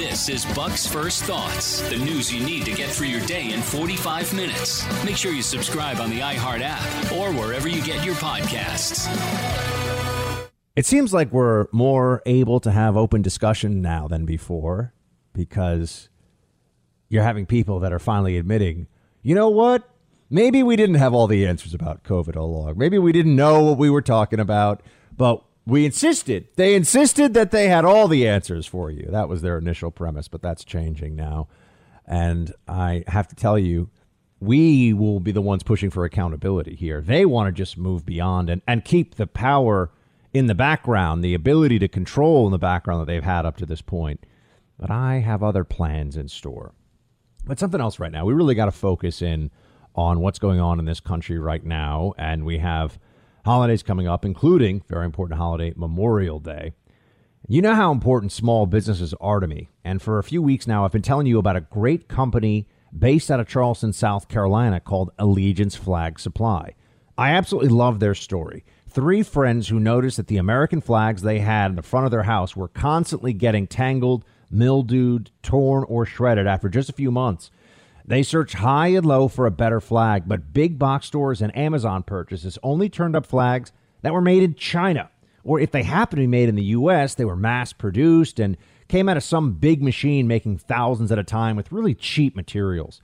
This is Buck's First Thoughts, the news you need to get through your day in 45 minutes. Make sure you subscribe on the iHeart app or wherever you get your podcasts. It seems like we're more able to have open discussion now than before because you're having people that are finally admitting, you know what? Maybe we didn't have all the answers about COVID all along. Maybe we didn't know what we were talking about, but we insisted. They insisted that they had all the answers for you. That was their initial premise, but that's changing now. And I have to tell you, we will be the ones pushing for accountability here. They want to just move beyond and, and keep the power in the background, the ability to control in the background that they've had up to this point. But I have other plans in store. But something else right now. We really got to focus in on what's going on in this country right now. And we have holidays coming up, including very important holiday, Memorial Day. You know how important small businesses are to me. And for a few weeks now, I've been telling you about a great company based out of Charleston, South Carolina called Allegiance Flag Supply. I absolutely love their story. Three friends who noticed that the American flags they had in the front of their house were constantly getting tangled, mildewed, torn, or shredded after just a few months. They searched high and low for a better flag, but big box stores and Amazon purchases only turned up flags that were made in China. Or if they happened to be made in the US, they were mass produced and came out of some big machine making thousands at a time with really cheap materials.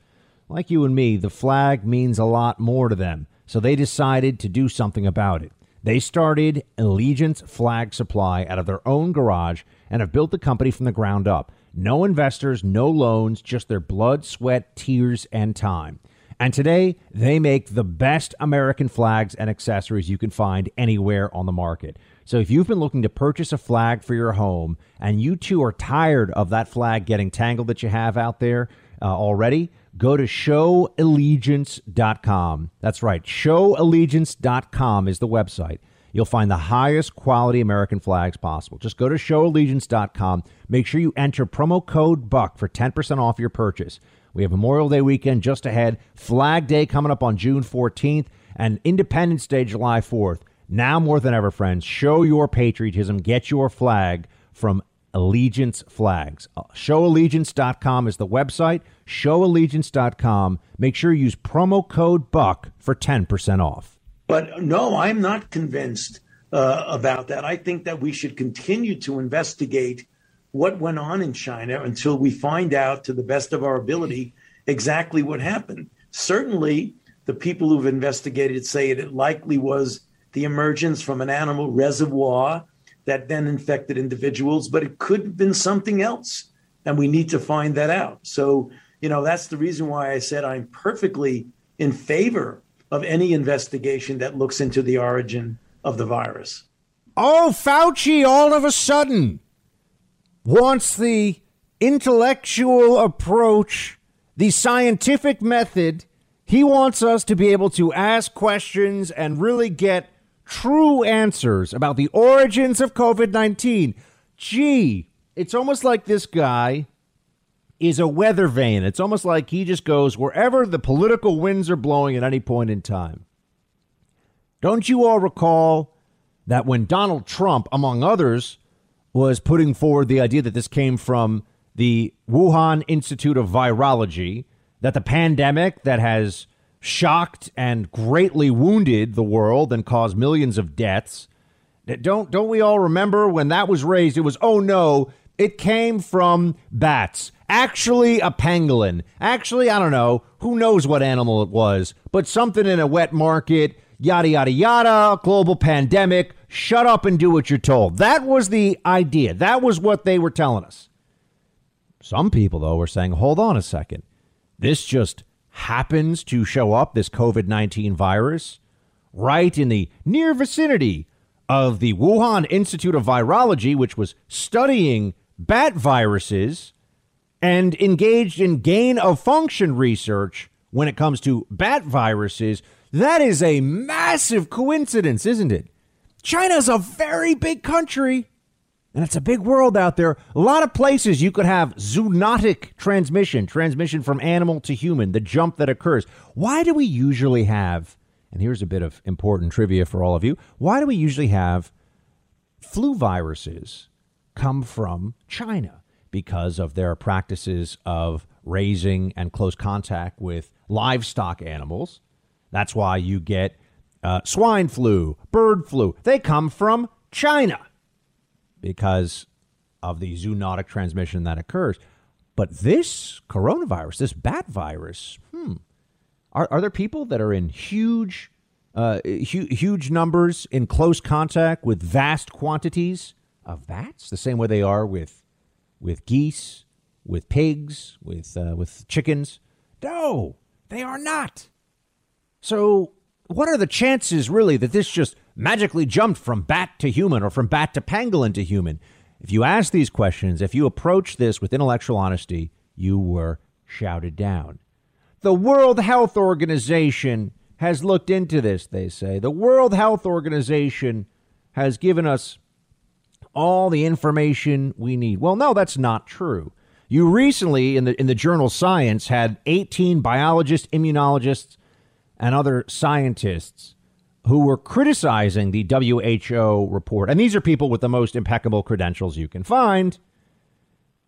Like you and me, the flag means a lot more to them, so they decided to do something about it. They started Allegiance Flag Supply out of their own garage and have built the company from the ground up. No investors, no loans, just their blood, sweat, tears, and time. And today, they make the best American flags and accessories you can find anywhere on the market. So if you've been looking to purchase a flag for your home and you too are tired of that flag getting tangled that you have out there uh, already, go to showallegiance.com. That's right, showallegiance.com is the website. You'll find the highest quality American flags possible. Just go to showallegiance.com. Make sure you enter promo code BUCK for 10% off your purchase. We have Memorial Day weekend just ahead, Flag Day coming up on June 14th, and Independence Day July 4th. Now more than ever, friends, show your patriotism. Get your flag from Allegiance Flags. Uh, showallegiance.com is the website. Showallegiance.com. Make sure you use promo code BUCK for 10% off. But no, I'm not convinced uh, about that. I think that we should continue to investigate what went on in China until we find out, to the best of our ability, exactly what happened. Certainly, the people who've investigated say it likely was the emergence from an animal reservoir that then infected individuals, but it could have been something else. And we need to find that out. So, you know, that's the reason why I said I'm perfectly in favor of any investigation that looks into the origin of the virus. Oh, Fauci all of a sudden wants the intellectual approach, the scientific method. He wants us to be able to ask questions and really get true answers about the origins of COVID 19. Gee, it's almost like this guy is a weather vane. It's almost like he just goes wherever the political winds are blowing at any point in time. Don't you all recall that when Donald Trump, among others, was putting forward the idea that this came from the Wuhan Institute of Virology, that the pandemic that has shocked and greatly wounded the world and caused millions of deaths. Don't don't we all remember when that was raised? It was oh no, it came from bats. Actually, a pangolin. Actually, I don't know. Who knows what animal it was, but something in a wet market, yada, yada, yada, global pandemic. Shut up and do what you're told. That was the idea. That was what they were telling us. Some people, though, were saying, hold on a second. This just happens to show up, this COVID 19 virus, right in the near vicinity of the Wuhan Institute of Virology, which was studying bat viruses and engaged in gain of function research when it comes to bat viruses, that is a massive coincidence, isn't it? China's a very big country. And it's a big world out there. A lot of places you could have zoonotic transmission, transmission from animal to human, the jump that occurs. Why do we usually have, and here's a bit of important trivia for all of you, why do we usually have flu viruses come from China? Because of their practices of raising and close contact with livestock animals. That's why you get uh, swine flu, bird flu. They come from China because of the zoonotic transmission that occurs. But this coronavirus, this bat virus, hmm, are, are there people that are in huge, uh, hu- huge numbers in close contact with vast quantities of bats, the same way they are with, with geese, with pigs, with, uh, with chickens? No, they are not. So, what are the chances, really, that this just magically jumped from bat to human or from bat to pangolin to human? If you ask these questions, if you approach this with intellectual honesty, you were shouted down. The World Health Organization has looked into this, they say. The World Health Organization has given us all the information we need. Well, no, that's not true. You recently in the in the journal Science had 18 biologists, immunologists, and other scientists who were criticizing the WHO report. And these are people with the most impeccable credentials you can find.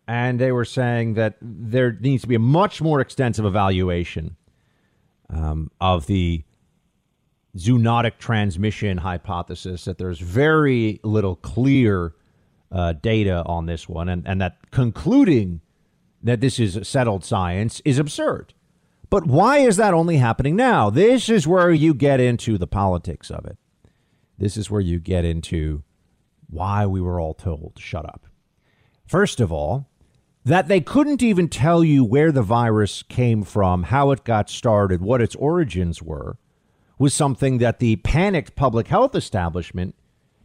And they were saying that there needs to be a much more extensive evaluation um, of the zoonotic transmission hypothesis, that there's very little clear uh, data on this one, and, and that concluding that this is settled science is absurd. But why is that only happening now? This is where you get into the politics of it. This is where you get into why we were all told to shut up. First of all, that they couldn't even tell you where the virus came from, how it got started, what its origins were, was something that the panicked public health establishment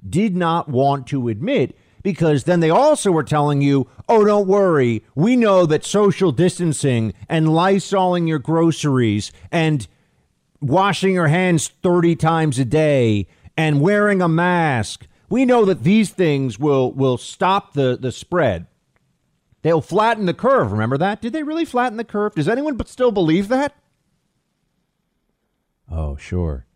did not want to admit because then they also were telling you, oh, don't worry. We know that social distancing and lysoling your groceries and washing your hands 30 times a day and wearing a mask, we know that these things will, will stop the, the spread. They'll flatten the curve. Remember that? Did they really flatten the curve? Does anyone but still believe that? Oh, sure.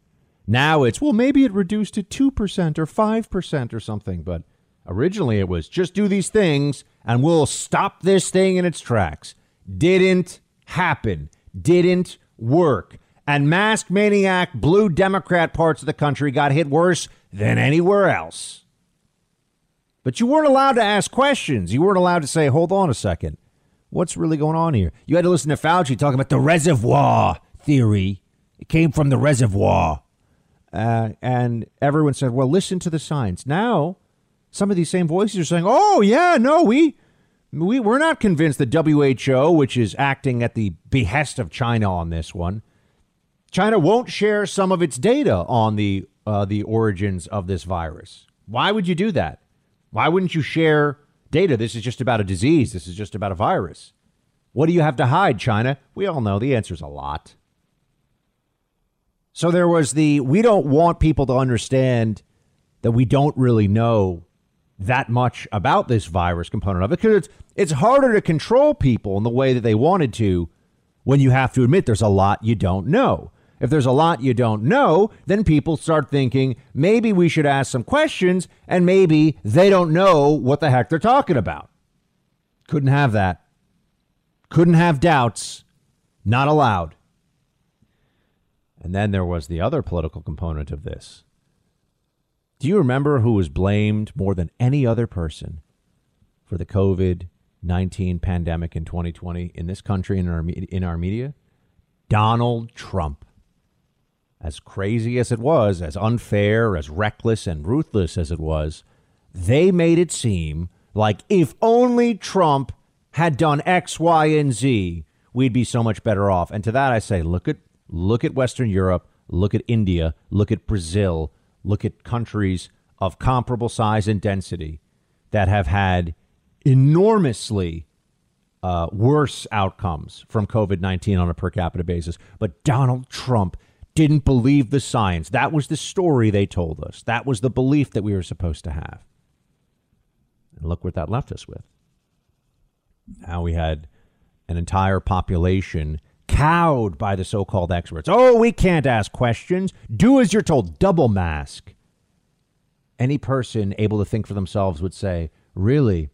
Now it's, well, maybe it reduced to 2% or 5% or something, but Originally, it was just do these things and we'll stop this thing in its tracks. Didn't happen. Didn't work. And mask maniac blue Democrat parts of the country got hit worse than anywhere else. But you weren't allowed to ask questions. You weren't allowed to say, hold on a second. What's really going on here? You had to listen to Fauci talking about the reservoir theory. It came from the reservoir. Uh, and everyone said, well, listen to the science. Now, some of these same voices are saying, "Oh yeah, no, we we we're not convinced the WHO, which is acting at the behest of China on this one, China won't share some of its data on the uh, the origins of this virus. Why would you do that? Why wouldn't you share data? This is just about a disease. This is just about a virus. What do you have to hide, China? We all know the answer is a lot. So there was the we don't want people to understand that we don't really know that much about this virus component of it because it's it's harder to control people in the way that they wanted to when you have to admit there's a lot you don't know. If there's a lot you don't know, then people start thinking maybe we should ask some questions and maybe they don't know what the heck they're talking about. Couldn't have that. Couldn't have doubts. Not allowed. And then there was the other political component of this do you remember who was blamed more than any other person for the COVID 19 pandemic in 2020 in this country and in our, in our media? Donald Trump. As crazy as it was, as unfair, as reckless and ruthless as it was, they made it seem like if only Trump had done X, Y, and Z, we'd be so much better off. And to that I say, look at look at Western Europe, look at India, look at Brazil, look at countries of comparable size and density that have had enormously uh, worse outcomes from COVID 19 on a per capita basis. But Donald Trump didn't believe the science. That was the story they told us. That was the belief that we were supposed to have. And look what that left us with. Now we had an entire population cowed by the so called experts. Oh, we can't ask questions. Do as you're told. Double mask. Any person able to think for themselves would say, really,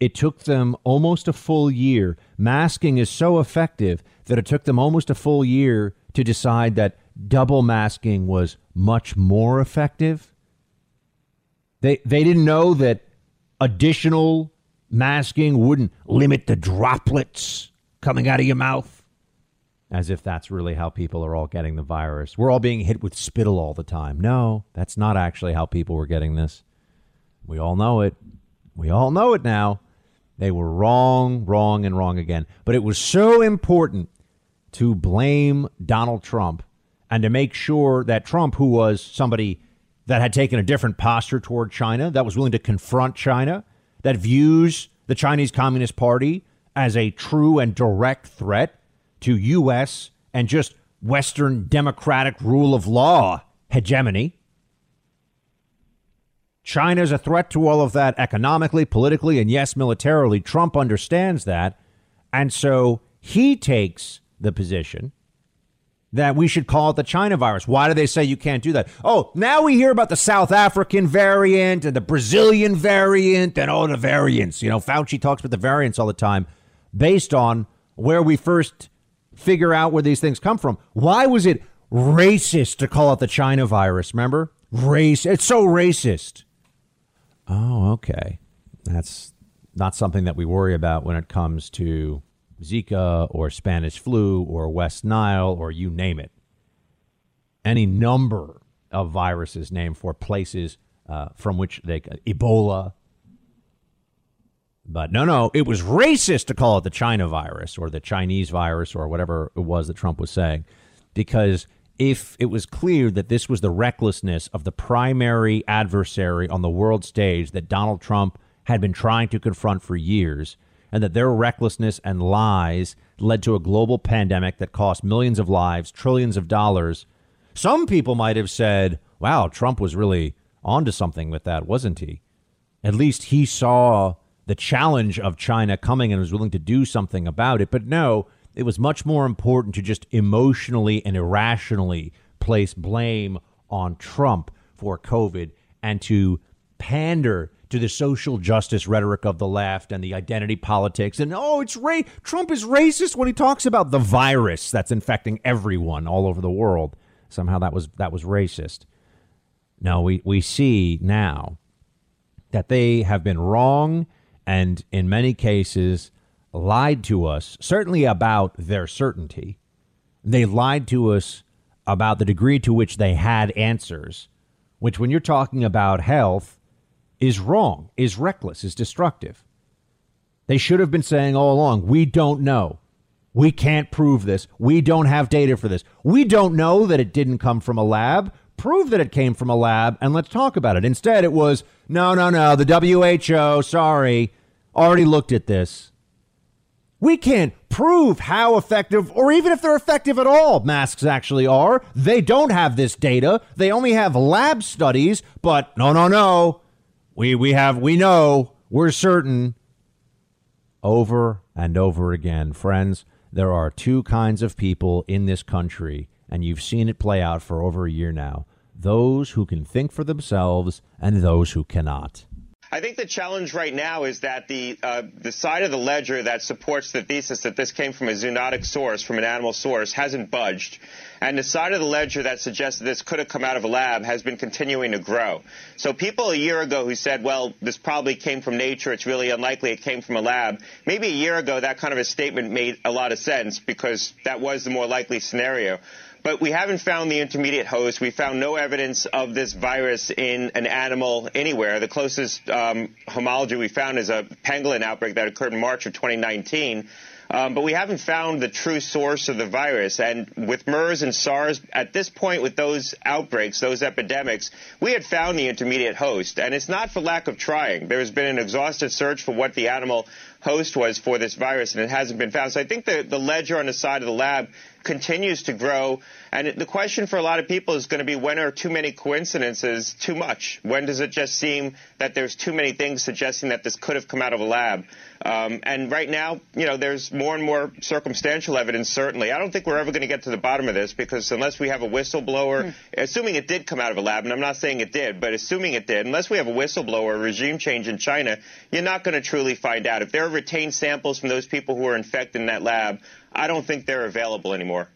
it took them almost a full year. Masking is so effective that it took them almost a full year to decide that double masking was much more effective. They they didn't know that additional masking wouldn't limit the droplets coming out of your mouth. As if that's really how people are all getting the virus. We're all being hit with spittle all the time. No, that's not actually how people were getting this. We all know it. We all know it now. They were wrong, wrong, and wrong again. But it was so important to blame Donald Trump and to make sure that Trump, who was somebody that had taken a different posture toward China, that was willing to confront China, that views the Chinese Communist Party as a true and direct threat to U.S. and just Western democratic rule of law hegemony. China is a threat to all of that economically, politically, and yes, militarily. Trump understands that. And so he takes the position that we should call it the China virus. Why do they say you can't do that? Oh, now we hear about the South African variant and the Brazilian variant and all the variants. You know, Fauci talks about the variants all the time based on where we first figure out where these things come from. Why was it racist to call it the China virus? Remember? Race. It's so racist. Oh, okay. That's not something that we worry about when it comes to Zika or Spanish flu or West Nile or you name it. Any number of viruses named for places uh, from which they Ebola. But no, no, it was racist to call it the China virus or the Chinese virus or whatever it was that Trump was saying, because if it was clear that this was the recklessness of the primary adversary on the world stage that Donald Trump had been trying to confront for years, and that their recklessness and lies led to a global pandemic that cost millions of lives, trillions of dollars. Some people might have said, wow, Trump was really onto something with that, wasn't he? At least he saw the challenge of China coming and was willing to do something about it. But no, it was much more important to just emotionally and irrationally place blame on Trump for COVID and to pander to the social justice rhetoric of the left and the identity politics. And oh it's ra- Trump is racist when he talks about the virus that's infecting everyone all over the world. Somehow that was that was racist. No we we see now that they have been wrong and in many cases lied to us certainly about their certainty they lied to us about the degree to which they had answers which when you're talking about health is wrong, is reckless, is destructive. They should have been saying all along, we don't know. We can't prove this. We don't have data for this. We don't know that it didn't come from a lab. Prove that it came from a lab and let's talk about it. Instead, it was no, no, no. The WHO, sorry, already looked at this. We can't prove how effective, or even if they're effective at all, masks actually are. They don't have this data. They only have lab studies, but no, no, no. We we have we know we're certain over and over again, friends. There are two kinds of people in this country, and you've seen it play out for over a year now. Those who can think for themselves and those who cannot. I think the challenge right now is that the uh, the side of the ledger that supports the thesis that this came from a zoonotic source, from an animal source, hasn't budged. And the side of the ledger that suggests that this could have come out of a lab has been continuing to grow. So people a year ago who said, well, this probably came from nature, it's really unlikely it came from a lab, maybe a year ago that kind of a statement made a lot of sense because that was the more likely scenario but we haven't found the intermediate host. We found no evidence of this virus in an animal anywhere. The closest um, homology we found is a pangolin outbreak that occurred in March of 2019. Um, but we haven't found the true source of the virus. And with MERS and SARS, at this point, with those outbreaks, those epidemics, we had found the intermediate host. And it's not for lack of trying. There has been an exhaustive search for what the animal host was for this virus, and it hasn't been found. So I think the, the ledger on the side of the lab continues to grow. And the question for a lot of people is going to be when are too many coincidences too much? When does it just seem that there's too many things suggesting that this could have come out of a lab? Um, and right now, you know, there's more and more circumstantial evidence, certainly. I don't think we're ever going to get to the bottom of this because unless we have a whistleblower, mm. assuming it did come out of a lab, and I'm not saying it did, but assuming it did, unless we have a whistleblower, regime change in China, you're not going to truly find out. If there are retained samples from those people who were infected in that lab, I don't think they're available anymore.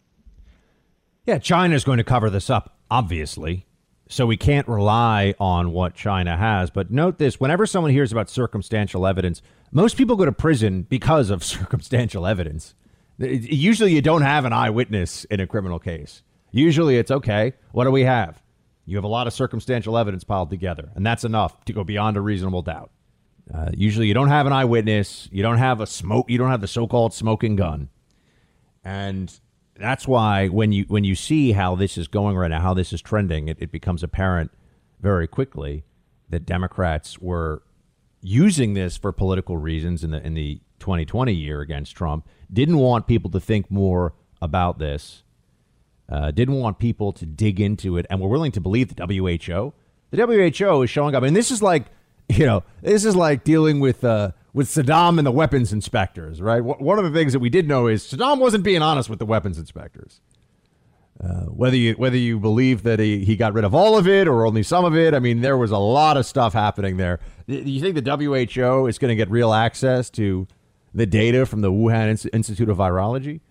Yeah, China is going to cover this up, obviously. So we can't rely on what China has. But note this whenever someone hears about circumstantial evidence, most people go to prison because of circumstantial evidence. Usually you don't have an eyewitness in a criminal case. Usually it's okay, what do we have? You have a lot of circumstantial evidence piled together, and that's enough to go beyond a reasonable doubt. Uh, usually you don't have an eyewitness, you don't have a smoke, you don't have the so-called smoking gun. And that's why when you when you see how this is going right now, how this is trending, it, it becomes apparent very quickly that Democrats were using this for political reasons in the in the 2020 year against Trump. Didn't want people to think more about this. Uh, didn't want people to dig into it, and were willing to believe the WHO. The WHO is showing up, and this is like, you know, this is like dealing with uh, with Saddam and the weapons inspectors, right? One of the things that we did know is Saddam wasn't being honest with the weapons inspectors. Uh, whether you whether you believe that he, he got rid of all of it or only some of it, I mean, there was a lot of stuff happening there. Do you think the WHO is going to get real access to the data from the Wuhan Institute of Virology?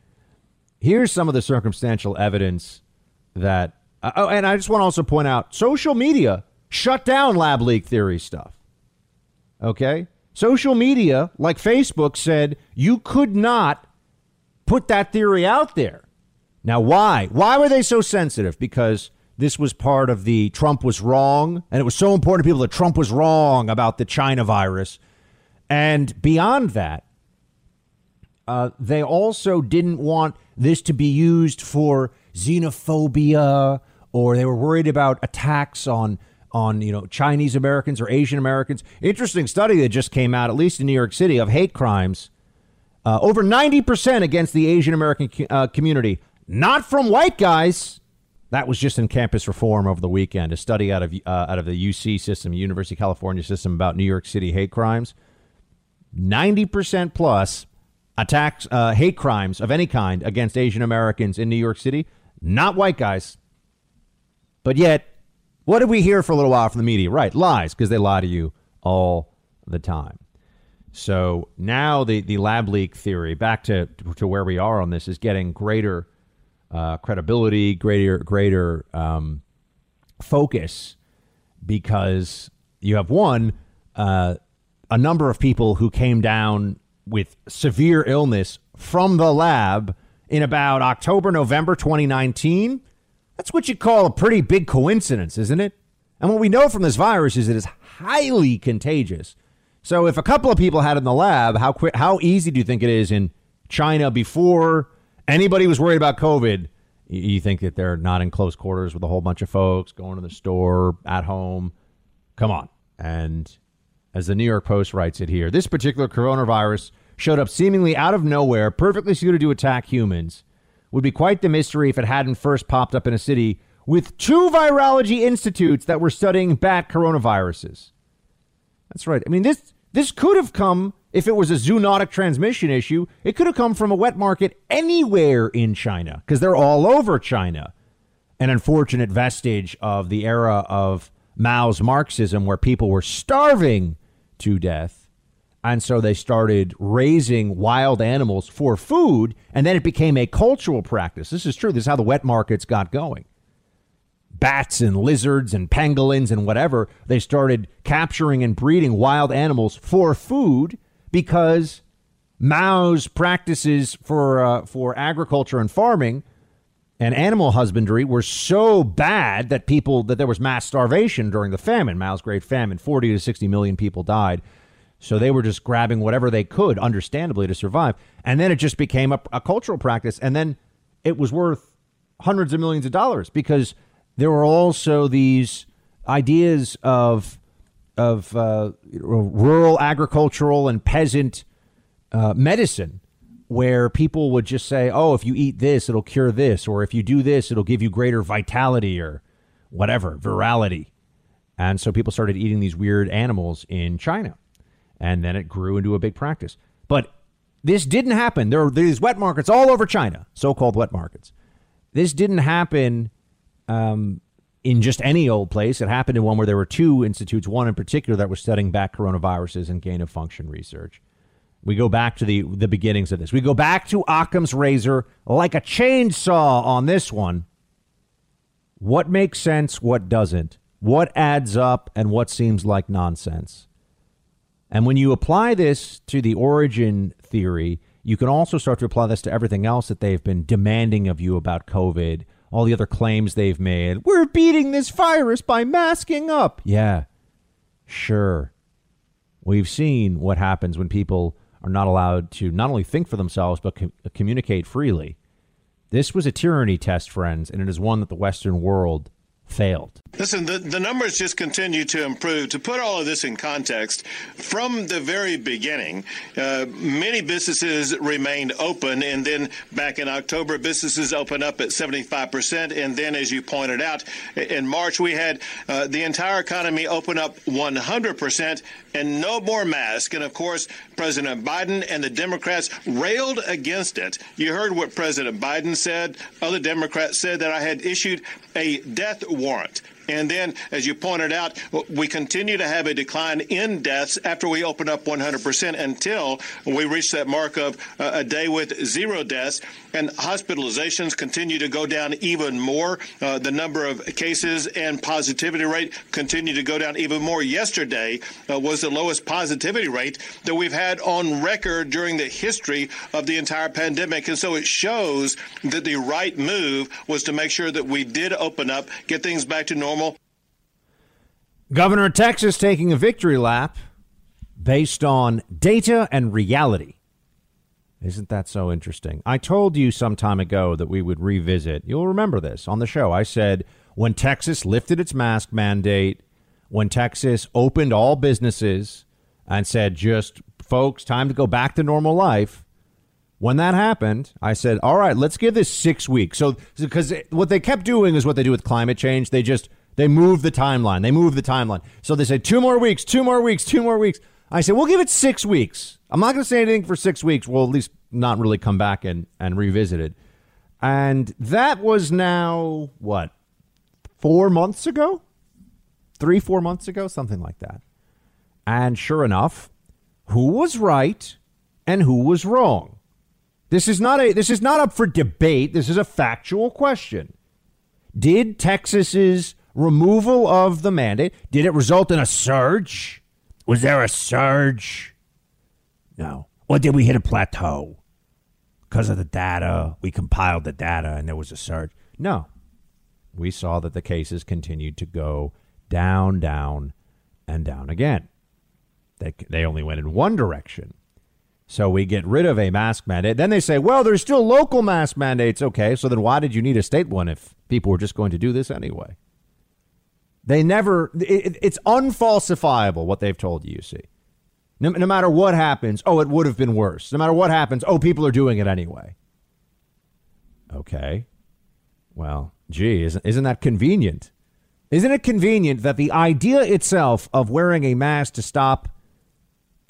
Here's some of the circumstantial evidence that. Uh, oh, and I just want to also point out social media shut down lab leak theory stuff. Okay? Social media, like Facebook, said you could not put that theory out there. Now, why? Why were they so sensitive? Because this was part of the Trump was wrong, and it was so important to people that Trump was wrong about the China virus. And beyond that, uh, they also didn't want this to be used for xenophobia, or they were worried about attacks on on you know Chinese Americans or Asian Americans. Interesting study that just came out, at least in New York City, of hate crimes. Uh, over 90% against the Asian American uh, community, not from white guys. That was just in campus reform over the weekend. A study out of uh, out of the UC system, University of California system, about New York City hate crimes. 90% plus attacks, uh, hate crimes of any kind against Asian Americans in New York City, not white guys. But yet, what did we hear for a little while from the media? Right, lies, because they lie to you all the time. So now the, the lab leak theory, back to, to where we are on this, is getting greater uh, credibility, greater greater um, focus, because you have one uh, a number of people who came down with severe illness from the lab in about October November 2019 that's what you call a pretty big coincidence, isn't it? And what we know from this virus is it is highly contagious. So if a couple of people had it in the lab, how quick, how easy do you think it is in China before anybody was worried about COVID? You think that they're not in close quarters with a whole bunch of folks going to the store at home? Come on. And as the New York Post writes it here, this particular coronavirus showed up seemingly out of nowhere, perfectly suited to attack humans would be quite the mystery if it hadn't first popped up in a city with two virology institutes that were studying bat coronaviruses. That's right. I mean, this this could have come if it was a zoonotic transmission issue. It could have come from a wet market anywhere in China because they're all over China. An unfortunate vestige of the era of Mao's Marxism, where people were starving to death and so they started raising wild animals for food, and then it became a cultural practice. This is true. This is how the wet markets got going. Bats and lizards and pangolins and whatever, they started capturing and breeding wild animals for food because Mao's practices for, uh, for agriculture and farming and animal husbandry were so bad that people that there was mass starvation during the famine, Mao's Great Famine. 40 to 60 million people died so they were just grabbing whatever they could, understandably, to survive. And then it just became a, a, cultural practice. And then it was worth hundreds of millions of dollars because there were also these ideas of of uh, rural agricultural and peasant uh, medicine where people would just say, oh, if you eat this, it'll cure this, or if you do this, it'll give you greater vitality or whatever, virality. And so people started eating these weird animals in China. And then it grew into a big practice. But this didn't happen. There are these wet markets all over China, so called wet markets. This didn't happen um, in just any old place. It happened in one where there were two institutes, one in particular that was studying back coronaviruses and gain of function research. We go back to the, the beginnings of this. We go back to Occam's razor like a chainsaw on this one. What makes sense, what doesn't? What adds up, and what seems like nonsense? And when you apply this to the origin theory, you can also start to apply this to everything else that they've been demanding of you about COVID, all the other claims they've made. We're beating this virus by masking up. Yeah, sure. We've seen what happens when people are not allowed to not only think for themselves, but com- communicate freely. This was a tyranny test, friends, and it is one that the Western world failed. Listen, the, the numbers just continue to improve. To put all of this in context, from the very beginning, uh, many businesses remained open, and then back in October, businesses opened up at 75%. And then, as you pointed out, in March, we had uh, the entire economy open up 100% and no more masks. And of course, President Biden and the Democrats railed against it. You heard what President Biden said. Other Democrats said that I had issued a death warrant. And then, as you pointed out, we continue to have a decline in deaths after we open up 100% until we reach that mark of uh, a day with zero deaths. And hospitalizations continue to go down even more. Uh, the number of cases and positivity rate continue to go down even more. Yesterday uh, was the lowest positivity rate that we've had on record during the history of the entire pandemic. And so it shows that the right move was to make sure that we did open up, get things back to normal Governor of Texas taking a victory lap based on data and reality. Isn't that so interesting? I told you some time ago that we would revisit. You'll remember this on the show. I said when Texas lifted its mask mandate, when Texas opened all businesses and said, just folks, time to go back to normal life. When that happened, I said, all right, let's give this six weeks. So, because what they kept doing is what they do with climate change. They just they move the timeline. They move the timeline. So they say two more weeks, two more weeks, two more weeks. I say, we'll give it six weeks. I'm not going to say anything for six weeks. We'll at least not really come back and, and revisit it. And that was now, what, four months ago? Three, four months ago? Something like that. And sure enough, who was right and who was wrong? This is not a this is not up for debate. This is a factual question. Did Texas's removal of the mandate, did it result in a surge? Was there a surge? No. Or did we hit a plateau? Because of the data, we compiled the data and there was a surge. No. We saw that the cases continued to go down, down, and down again. They, they only went in one direction. So we get rid of a mask mandate. Then they say, well, there's still local mask mandates. Okay, so then why did you need a state one if people were just going to do this anyway? They never, it, it's unfalsifiable what they've told you, you see. No, no matter what happens, oh, it would have been worse. No matter what happens, oh, people are doing it anyway. Okay. Well, gee, isn't, isn't that convenient? Isn't it convenient that the idea itself of wearing a mask to stop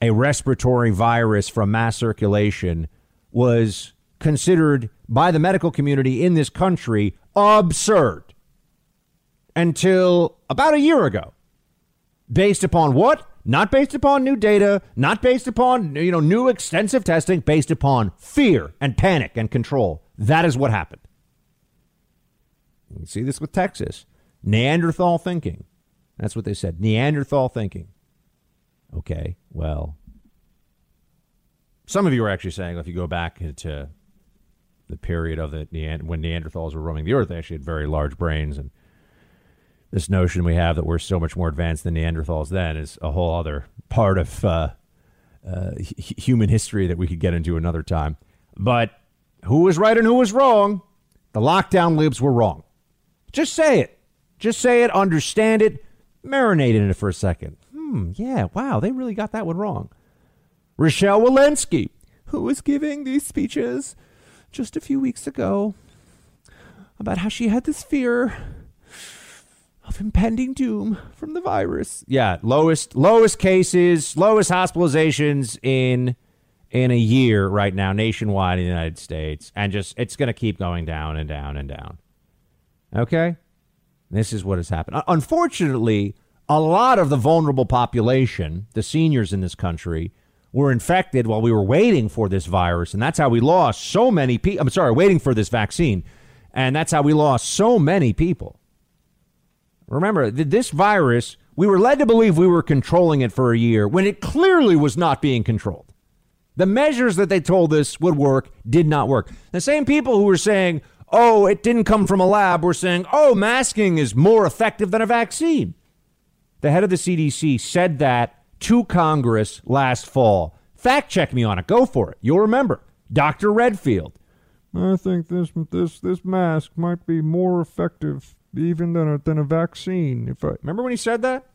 a respiratory virus from mass circulation was considered by the medical community in this country absurd? Until about a year ago. Based upon what? Not based upon new data, not based upon you know new extensive testing, based upon fear and panic and control. That is what happened. You see this with Texas. Neanderthal thinking. That's what they said. Neanderthal thinking. Okay, well, some of you are actually saying if you go back to the period of the when Neanderthals were roaming the earth, they actually had very large brains and this notion we have that we're so much more advanced than Neanderthals then is a whole other part of uh, uh, human history that we could get into another time. But who was right and who was wrong? The lockdown libs were wrong. Just say it. Just say it, understand it, marinate in it for a second. Hmm, yeah, wow, they really got that one wrong. Rochelle Walensky, who was giving these speeches just a few weeks ago about how she had this fear of impending doom from the virus. Yeah, lowest lowest cases, lowest hospitalizations in in a year right now nationwide in the United States and just it's going to keep going down and down and down. Okay? This is what has happened. Uh, unfortunately, a lot of the vulnerable population, the seniors in this country, were infected while we were waiting for this virus and that's how we lost so many people. I'm sorry, waiting for this vaccine. And that's how we lost so many people. Remember, this virus, we were led to believe we were controlling it for a year when it clearly was not being controlled. The measures that they told us would work did not work. The same people who were saying, oh, it didn't come from a lab, were saying, oh, masking is more effective than a vaccine. The head of the CDC said that to Congress last fall. Fact check me on it. Go for it. You'll remember. Dr. Redfield. I think this this this mask might be more effective even than a, than a vaccine. If I remember when he said that.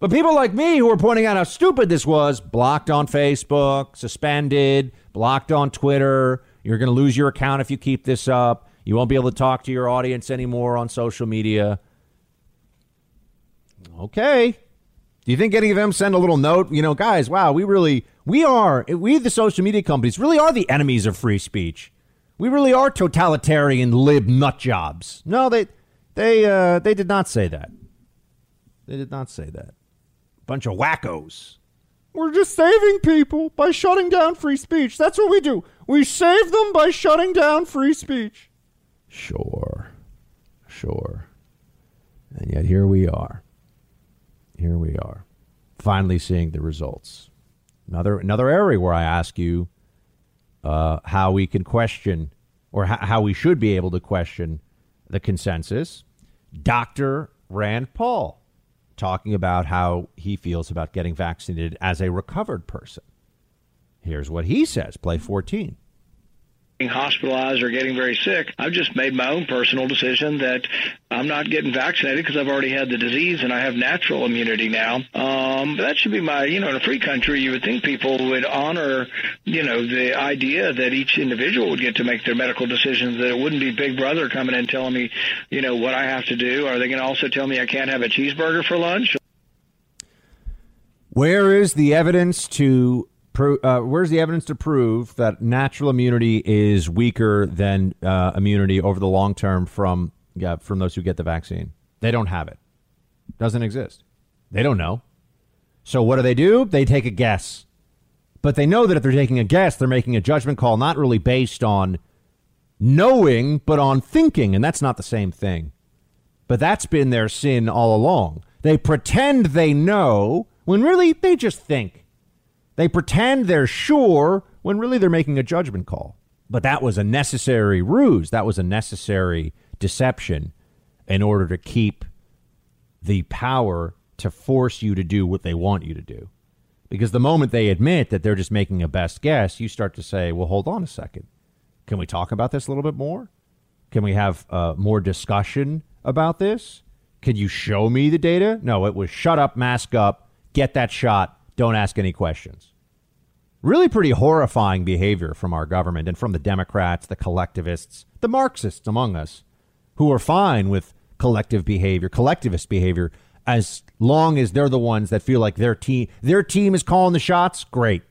But people like me who were pointing out how stupid this was, blocked on Facebook, suspended, blocked on Twitter. You're going to lose your account if you keep this up. You won't be able to talk to your audience anymore on social media. Okay. Do you think any of them send a little note? You know, guys, wow, we really, we are, we, the social media companies, really are the enemies of free speech. We really are totalitarian lib nut jobs. No, they, they uh, they did not say that. They did not say that. Bunch of wackos. We're just saving people by shutting down free speech. That's what we do. We save them by shutting down free speech. Sure. Sure. And yet here we are. Here we are. Finally seeing the results. Another another area where I ask you uh, how we can question or how we should be able to question the consensus Dr. Rand Paul talking about how he feels about getting vaccinated as a recovered person. Here's what he says play 14 hospitalized or getting very sick. I've just made my own personal decision that I'm not getting vaccinated because I've already had the disease and I have natural immunity now. Um, but that should be my, you know, in a free country, you would think people would honor, you know, the idea that each individual would get to make their medical decisions, that it wouldn't be Big Brother coming in telling me, you know, what I have to do. Are they going to also tell me I can't have a cheeseburger for lunch? Where is the evidence to Pro, uh, where's the evidence to prove that natural immunity is weaker than uh, immunity over the long term from yeah, from those who get the vaccine? They don't have it. Doesn't exist. They don't know. So what do they do? They take a guess. But they know that if they're taking a guess, they're making a judgment call not really based on knowing, but on thinking, and that's not the same thing. But that's been their sin all along. They pretend they know when really they just think. They pretend they're sure when really they're making a judgment call. But that was a necessary ruse. That was a necessary deception in order to keep the power to force you to do what they want you to do. Because the moment they admit that they're just making a best guess, you start to say, well, hold on a second. Can we talk about this a little bit more? Can we have uh, more discussion about this? Can you show me the data? No, it was shut up, mask up, get that shot, don't ask any questions. Really pretty horrifying behavior from our government and from the Democrats, the collectivists, the Marxists among us, who are fine with collective behavior, collectivist behavior, as long as they're the ones that feel like their team their team is calling the shots, great.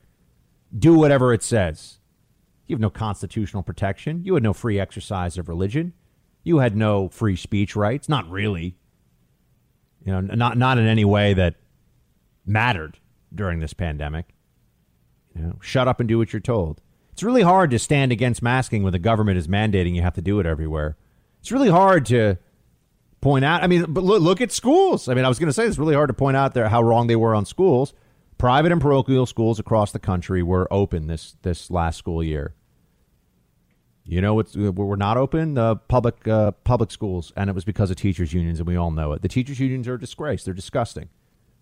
Do whatever it says. You have no constitutional protection. You had no free exercise of religion. You had no free speech rights. Not really. You know, not not in any way that mattered during this pandemic. You know, shut up and do what you're told. It's really hard to stand against masking when the government is mandating you have to do it everywhere. It's really hard to point out. I mean, but look, look at schools. I mean, I was going to say it's really hard to point out there how wrong they were on schools. Private and parochial schools across the country were open this this last school year. You know what's we're not open? The public uh, public schools, and it was because of teachers unions, and we all know it. The teachers unions are a disgrace. They're disgusting.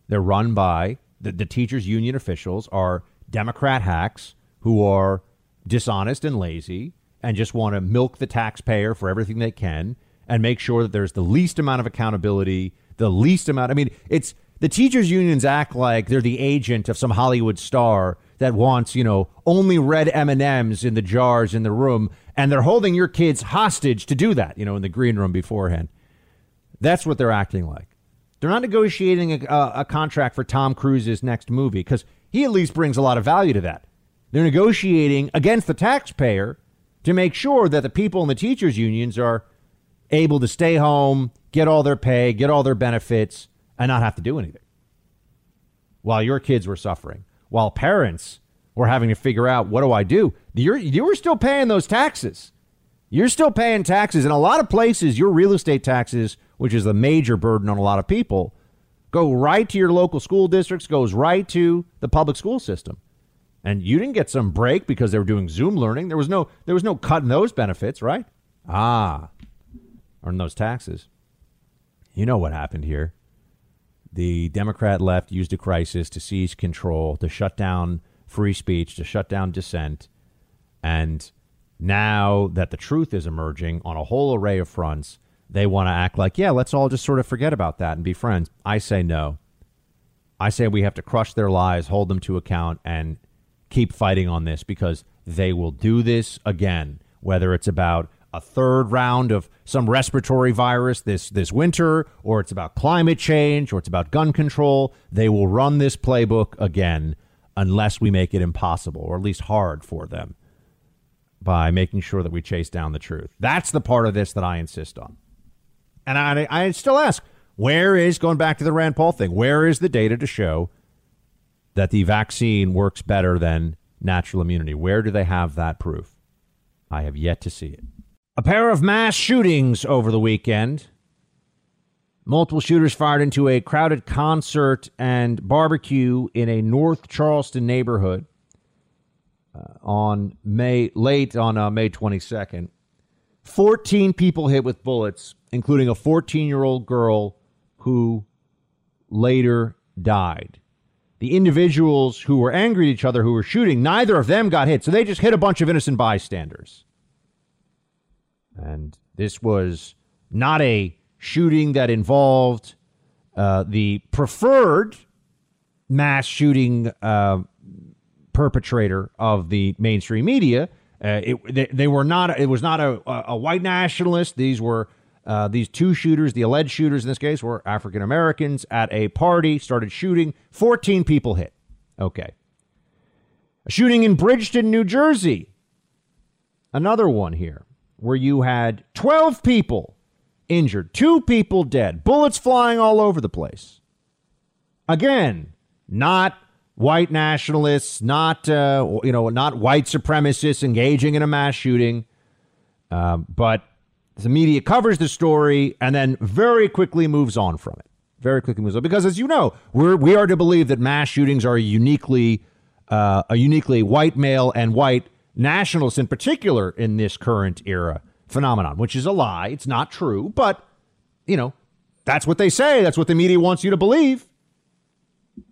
They're run by the, the teachers union officials are Democrat hacks who are dishonest and lazy and just want to milk the taxpayer for everything they can and make sure that there's the least amount of accountability, the least amount. I mean, it's the teachers unions act like they're the agent of some Hollywood star that wants, you know, only red M&Ms in the jars in the room and they're holding your kids hostage to do that, you know, in the green room beforehand. That's what they're acting like. They're not negotiating a, a, contract for Tom Cruise's next movie because he at least brings a lot of value to that. They're negotiating against the taxpayer to make sure that the people in the teachers' unions are able to stay home, get all their pay, get all their benefits, and not have to do anything while your kids were suffering, while parents were having to figure out what do I do? You're, you were still paying those taxes. You're still paying taxes. In a lot of places, your real estate taxes, which is a major burden on a lot of people, go right to your local school districts, goes right to the public school system. And you didn't get some break because they were doing Zoom learning. There was no there was no cut in those benefits, right? Ah, in those taxes. You know what happened here. The Democrat left used a crisis to seize control, to shut down free speech, to shut down dissent. And now that the truth is emerging on a whole array of fronts, they want to act like, yeah, let's all just sort of forget about that and be friends. I say no. I say we have to crush their lies, hold them to account, and keep fighting on this because they will do this again, whether it's about a third round of some respiratory virus this this winter or it's about climate change or it's about gun control they will run this playbook again unless we make it impossible or at least hard for them by making sure that we chase down the truth that's the part of this that i insist on and i i still ask where is going back to the rand paul thing where is the data to show that the vaccine works better than natural immunity where do they have that proof i have yet to see it a pair of mass shootings over the weekend. Multiple shooters fired into a crowded concert and barbecue in a North Charleston neighborhood uh, on May late on uh, May 22nd. 14 people hit with bullets, including a 14-year-old girl who later died. The individuals who were angry at each other who were shooting, neither of them got hit, so they just hit a bunch of innocent bystanders. And this was not a shooting that involved uh, the preferred mass shooting uh, perpetrator of the mainstream media. Uh, it, they, they, were not. It was not a, a white nationalist. These were uh, these two shooters. The alleged shooters in this case were African Americans at a party. Started shooting. Fourteen people hit. Okay. A shooting in Bridgeton, New Jersey. Another one here where you had 12 people injured, two people dead, bullets flying all over the place. Again, not white nationalists, not uh, you know, not white supremacists engaging in a mass shooting, um, but the media covers the story and then very quickly moves on from it. Very quickly moves on because, as you know, we're we are to believe that mass shootings are uniquely uh, a uniquely white male and white nationalists in particular in this current era phenomenon, which is a lie. It's not true, but, you know, that's what they say. That's what the media wants you to believe.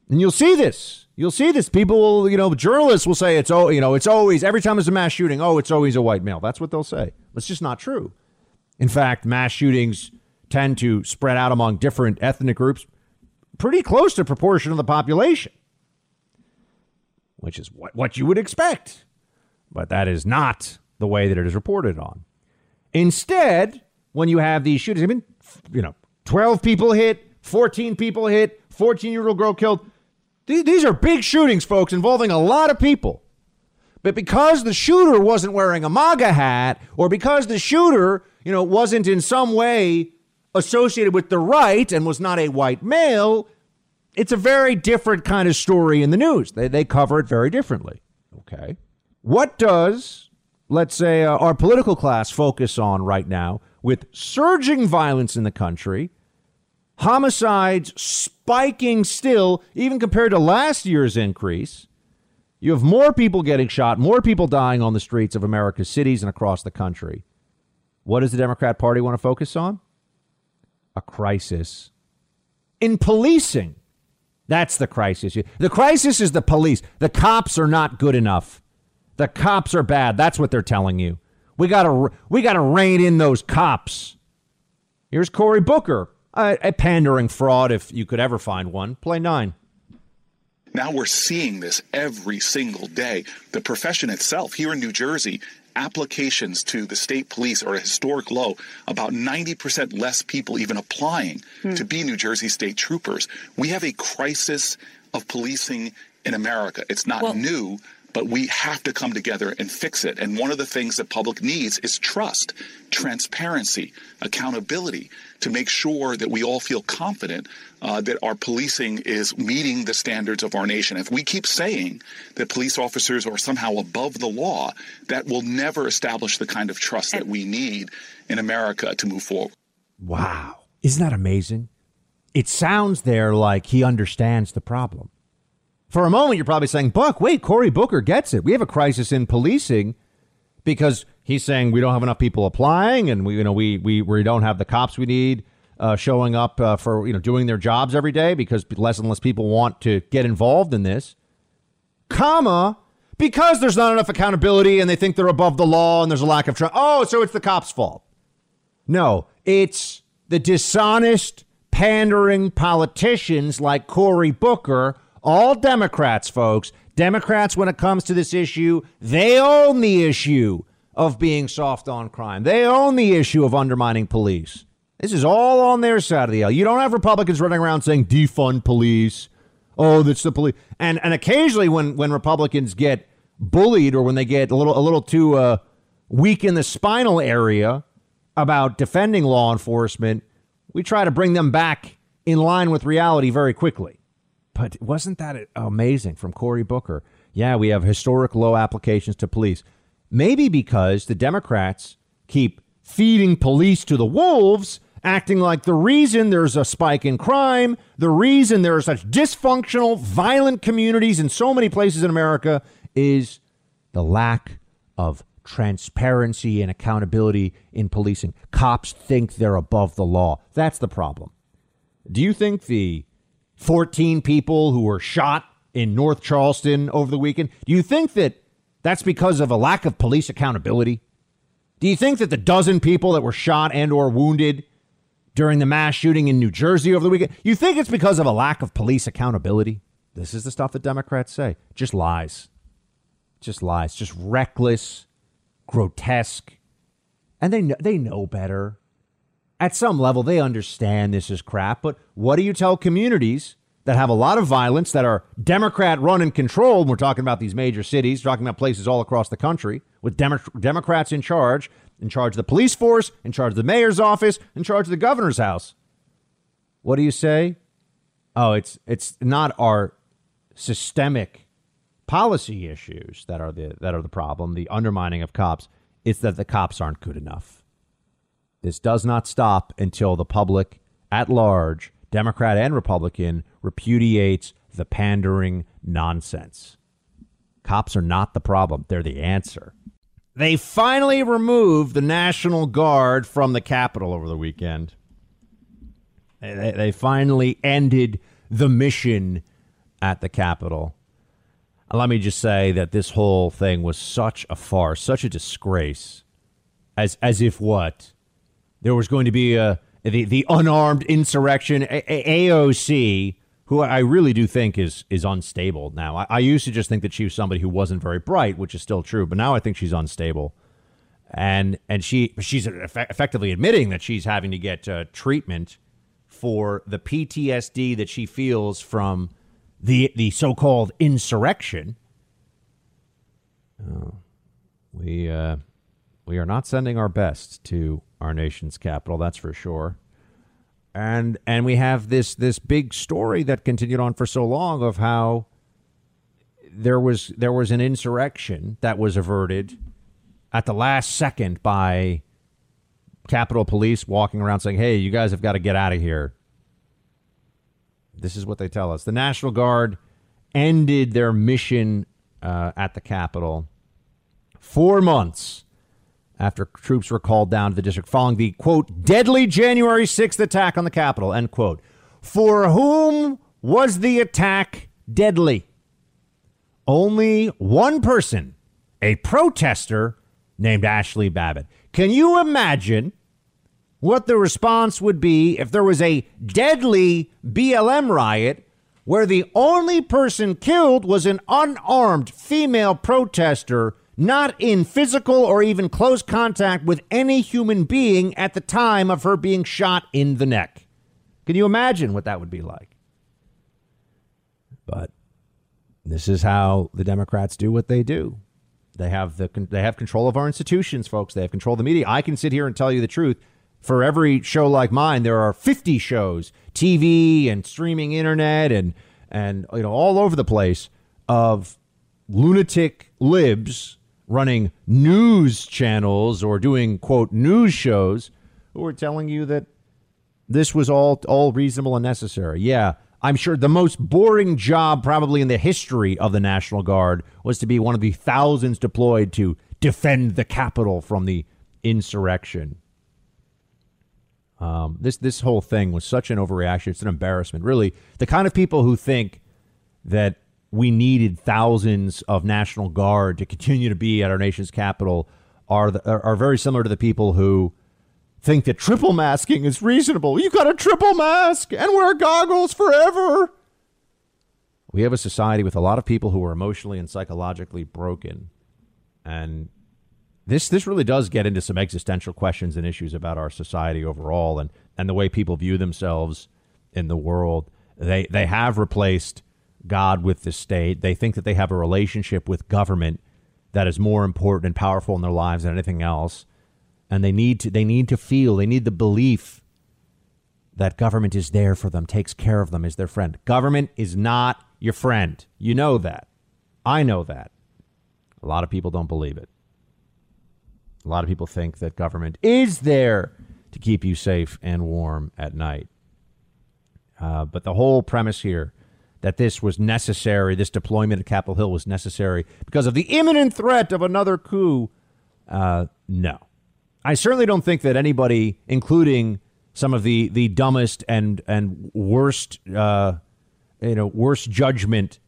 And you'll see this. You'll see this. People will, you know, journalists will say it's oh, you know, it's always every time there's a mass shooting, oh, it's always a white male. That's what they'll say. It's just not true. In fact, mass shootings tend to spread out among different ethnic groups pretty close to proportion of the population, which is what, what you would expect. But that is not the way that it is reported on. Instead, when you have these shootings, I mean, you know, 12 people hit, 14 people hit, 14 year old girl killed. These are big shootings, folks, involving a lot of people. But because the shooter wasn't wearing a MAGA hat, or because the shooter, you know, wasn't in some way associated with the right and was not a white male, it's a very different kind of story in the news. They, they cover it very differently. Okay. What does, let's say, uh, our political class focus on right now with surging violence in the country, homicides spiking still, even compared to last year's increase? You have more people getting shot, more people dying on the streets of America's cities and across the country. What does the Democrat Party want to focus on? A crisis in policing. That's the crisis. The crisis is the police. The cops are not good enough. The cops are bad. That's what they're telling you. We gotta we gotta rein in those cops. Here's Cory Booker, a, a pandering fraud if you could ever find one. Play nine Now we're seeing this every single day. The profession itself here in New Jersey, applications to the state police are a historic low. About 90% less people even applying Hmm. to be New Jersey state troopers. We have a crisis of policing in America. It's not Well- new, but we have to come together and fix it. And one of the things that public needs is trust, transparency, accountability to make sure that we all feel confident uh, that our policing is meeting the standards of our nation. If we keep saying that police officers are somehow above the law, that will never establish the kind of trust that we need in America to move forward. Wow. Isn't that amazing? It sounds there like he understands the problem. For a moment, you're probably saying, Buck, wait, Cory Booker gets it. We have a crisis in policing because he's saying we don't have enough people applying and we, you know, we, we, we don't have the cops we need uh, showing up uh, for, you know, doing their jobs every day because less and less people want to get involved in this. Comma, because there's not enough accountability and they think they're above the law and there's a lack of trust. Oh, so it's the cops' fault. No, it's the dishonest, pandering politicians like Cory Booker, all Democrats, folks. Democrats, when it comes to this issue, they own the issue of being soft on crime. They own the issue of undermining police. This is all on their side of the aisle. You don't have Republicans running around saying defund police. Oh, that's the police. And and occasionally when when Republicans get bullied or when they get a little a little too uh, weak in the spinal area about defending law enforcement, we try to bring them back in line with reality very quickly. But wasn't that amazing from Cory Booker? Yeah, we have historic low applications to police. Maybe because the Democrats keep feeding police to the wolves, acting like the reason there's a spike in crime, the reason there are such dysfunctional, violent communities in so many places in America is the lack of transparency and accountability in policing. Cops think they're above the law. That's the problem. Do you think the 14 people who were shot in North Charleston over the weekend, do you think that that's because of a lack of police accountability? Do you think that the dozen people that were shot and or wounded during the mass shooting in New Jersey over the weekend, you think it's because of a lack of police accountability? This is the stuff that Democrats say. Just lies. Just lies. Just reckless, grotesque. And they know, they know better. At some level, they understand this is crap. But what do you tell communities that have a lot of violence, that are Democrat run and controlled? We're talking about these major cities, talking about places all across the country with Demo- Democrats in charge, in charge of the police force, in charge of the mayor's office, in charge of the governor's house. What do you say? Oh, it's it's not our systemic policy issues that are the that are the problem, the undermining of cops. It's that the cops aren't good enough. This does not stop until the public at large, Democrat and Republican, repudiates the pandering nonsense. Cops are not the problem, they're the answer. They finally removed the National Guard from the Capitol over the weekend. They, they finally ended the mission at the Capitol. Let me just say that this whole thing was such a farce, such a disgrace. As as if what? There was going to be a the, the unarmed insurrection a- A- AOC, who I really do think is is unstable now. I, I used to just think that she was somebody who wasn't very bright, which is still true, but now I think she's unstable. And and she she's effe- effectively admitting that she's having to get uh, treatment for the PTSD that she feels from the the so-called insurrection. Oh, we uh, we are not sending our best to our nation's capital, that's for sure. And and we have this this big story that continued on for so long of how there was there was an insurrection that was averted at the last second by Capitol Police walking around saying, "Hey, you guys have got to get out of here." This is what they tell us. The National Guard ended their mission uh, at the Capitol four months after troops were called down to the district following the quote deadly January 6th attack on the Capitol end quote. For whom was the attack deadly? Only one person, a protester named Ashli Babbitt. Can you imagine what the response would be if there was a deadly BLM riot where the only person killed was an unarmed female protester not in physical or even close contact with any human being at the time of her being shot in the neck. Can you imagine what that would be like? But this is how the Democrats do what they do. They have the they have control of our institutions, folks. They have control of the media. I can sit here and tell you the truth. For every show like mine, there are 50 shows, TV and streaming internet and and you know all over the place of lunatic libs running news channels or doing quote news shows who are telling you that this was all all reasonable and necessary. Yeah, I'm sure the most boring job probably in the history of the National Guard was to be one of the thousands deployed to defend the Capitol from the insurrection. Um, this this whole thing was such an overreaction. It's an embarrassment, really. The kind of people who think that we needed thousands of National Guard to continue to be at our nation's capital are the, are, very similar to the people who think that triple masking is reasonable. You've got a triple mask and wear goggles forever. We have a society with a lot of people who are emotionally and psychologically broken, and this this really does get into some existential questions and issues about our society overall and and the way people view themselves in the world. They they have replaced God with the state. They think that they have a relationship with government that is more important and powerful in their lives than anything else. And they need to they need to feel, they need the belief that government is there for them, takes care of them, is their friend. Government is not your friend. You know that. I know that. A lot of people don't believe it. A lot of people think that government is there to keep you safe and warm at night. Uh, but the whole premise here that this was necessary, this deployment at Capitol Hill was necessary because of the imminent threat of another coup. Uh, no. I certainly don't think that anybody, including some of the, the dumbest and, and worst, uh, you know, worst judgment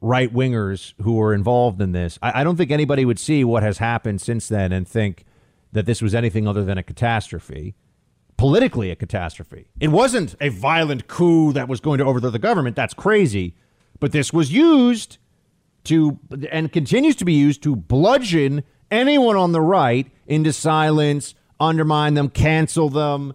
right wingers who were involved in this, I, I don't think anybody would see what has happened since then and think that this was anything other than a catastrophe politically a catastrophe. It wasn't a violent coup that was going to overthrow the government. That's crazy. But this was used to, and continues to be used to bludgeon anyone on the right into silence, undermine them, cancel them,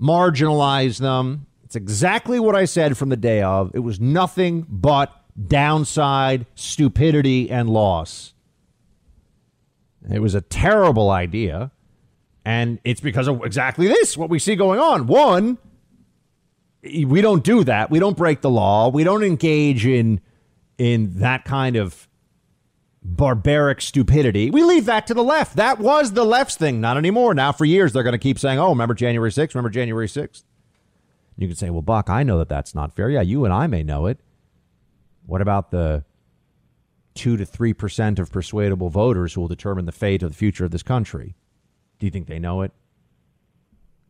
marginalize them. It's exactly what I said from the day of. It was nothing but downside, stupidity, and loss. It was a terrible idea. And it's because of exactly this, what we see going on. One, we don't do that. We don't break the law. We don't engage in in that kind of barbaric stupidity. We leave that to the left. That was the left's thing, not anymore. Now for years they're going to keep saying, "Oh, remember January 6th? Remember January 6th?" You can say, "Well, Buck, I know that that's not fair." Yeah, you and I may know it. What about the 2 to 3% of persuadable voters who will determine the fate of the future of this country? Do you think they know it?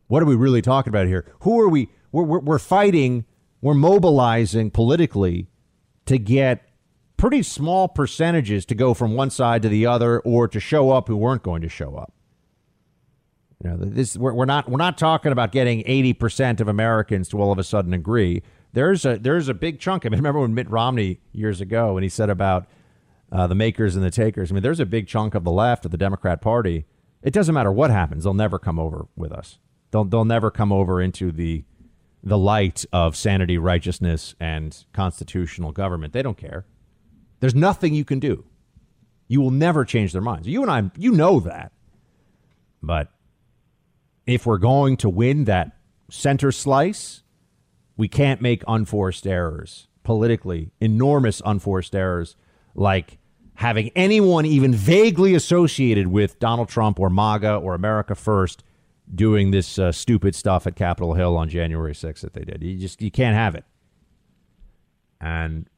What are we really talking about here? Who are we? We're, we're, we're fighting, we're mobilizing politically to get pretty small percentages to go from one side to the other or to show up who weren't going to show up. You know, this we're, we're not we're not talking about getting 80% of Americans to all of a sudden agree. There's a there's a big chunk. I mean, remember when Mitt Romney years ago when he said about uh, the makers and the takers. I mean, there's a big chunk of the left of the Democrat Party it doesn't matter what happens; they'll never come over with us. They'll they'll never come over into the the light of sanity, righteousness, and constitutional government. They don't care. There's nothing you can do. You will never change their minds. You and I, you know that. But if we're going to win that center slice, we can't make unforced errors politically, enormous unforced errors like having anyone even vaguely associated with Donald Trump or MAGA or America First doing this uh, stupid stuff at Capitol Hill on January 6th that they did. You just you can't have it. And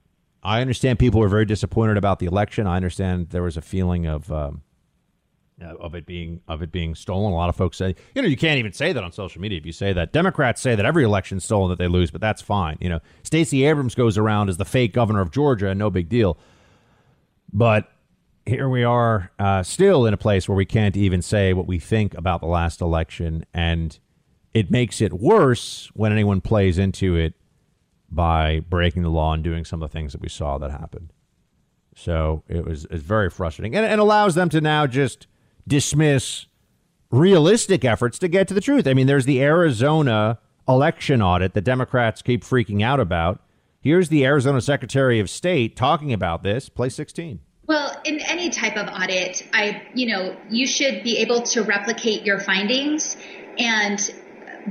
I understand people were very disappointed about the election. I understand there was a feeling of um, of it being of it being stolen. A lot of folks say, you know, you can't even say that on social media. If you say that, Democrats say that every election's stolen that they lose, but that's fine. You know, Stacey Abrams goes around as the fake governor of Georgia, and no big deal. But here we are uh, still in a place where we can't even say what we think about the last election. And it makes it worse when anyone plays into it by breaking the law and doing some of the things that we saw that happened. So it was it's very frustrating and it allows them to now just dismiss realistic efforts to get to the truth. I mean, there's the Arizona election audit that Democrats keep freaking out about. Here's the Arizona Secretary of State talking about this. Play 16. Well, in any type of audit, I, you know, you should be able to replicate your findings and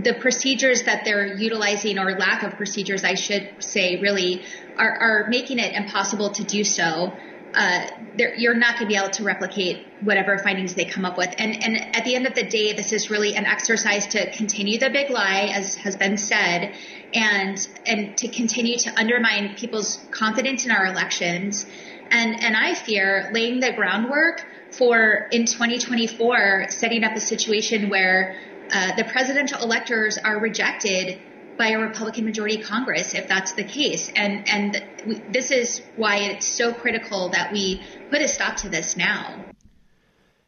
the procedures that they're utilizing or lack of procedures, I should say, really are, are making it impossible to do so. Uh, you're not going to be able to replicate whatever findings they come up with. And, and at the end of the day, this is really an exercise to continue the big lie, as has been said, and and to continue to undermine people's confidence in our elections. And and I fear laying the groundwork for in 2024 setting up a situation where uh, the presidential electors are rejected by a Republican majority Congress if that's the case. And and we, this is why it's so critical that we put a stop to this now.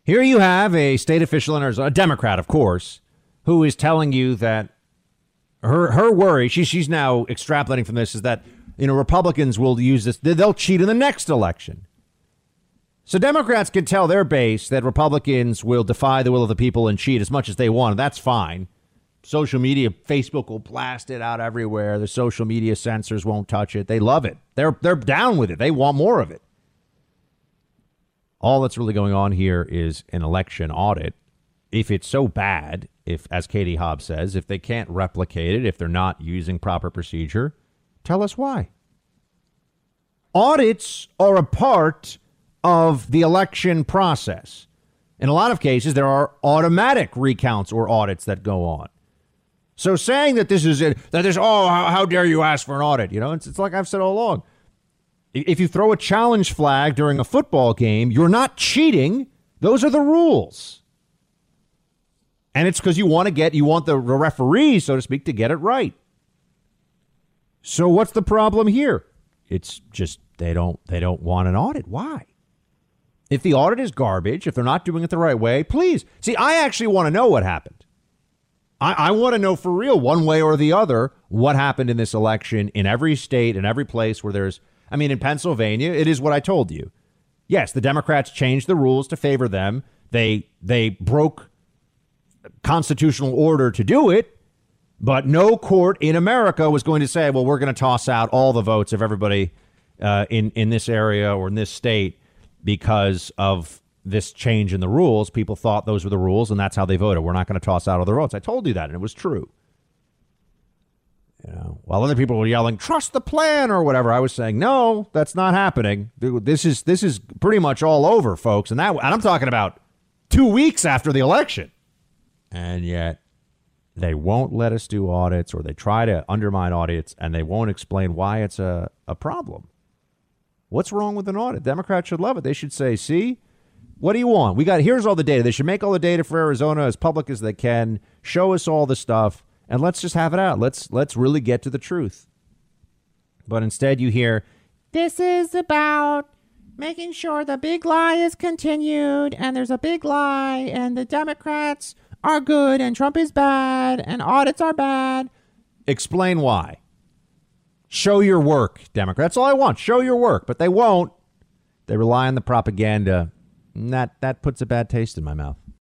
Here you have a state official in Arizona, a Democrat, of course, who is telling you that her her worry, she she's now extrapolating from this, is that you know Republicans will use this, they'll cheat in the next election. So Democrats can tell their base that Republicans will defy the will of the people and cheat as much as they want. And that's fine. Social media, Facebook will blast it out everywhere. The social media censors won't touch it. They love it. They're they're down with it. They want more of it. All that's really going on here is an election audit. If it's so bad, if as Katie Hobbs says, if they can't replicate it, if they're not using proper procedure, tell us why. Audits are a part of the election process. In a lot of cases, there are automatic recounts or audits that go on. So saying that this is it, that there's, oh, how, how dare you ask for an audit? You know, it's, it's like I've said all along. If you throw a challenge flag during a football game, you're not cheating. Those are the rules. And it's because you want to get, you want the referee, so to speak, to get it right. So what's the problem here? It's just they don't they don't want an audit. Why? If the audit is garbage, if they're not doing it the right way, please. See, I actually want to know what happened. I, I want to know for real, one way or the other, what happened in this election in every state, in every place where there's, I mean, in Pennsylvania, it is what I told you. Yes, the Democrats changed the rules to favor them. They they broke constitutional order to do it, but no court in America was going to say, "Well, we're going to toss out all the votes of everybody uh, in in this area or in this state because of this change in the rules. People thought those were the rules, and that's how they voted. We're not going to toss out other votes. I told you that, and it was true. You know, while other people were yelling, "Trust the plan" or whatever, I was saying, "No, that's not happening. This is this is pretty much all over, folks." And that, and I'm talking about two weeks after the election, and yet they won't let us do audits, or they try to undermine audits, and they won't explain why it's a, a problem. What's wrong with an audit? Democrats should love it. They should say, see, what do you want? We got here's all the data. They should make all the data for Arizona as public as they can. Show us all the stuff and let's just have it out. Let's let's really get to the truth. But instead you hear this is about making sure the big lie is continued and there's a big lie and the Democrats are good and Trump is bad and audits are bad. Explain why. Show your work, Democrats. All I want. Show your work, but they won't. They rely on the propaganda. That that puts a bad taste in my mouth.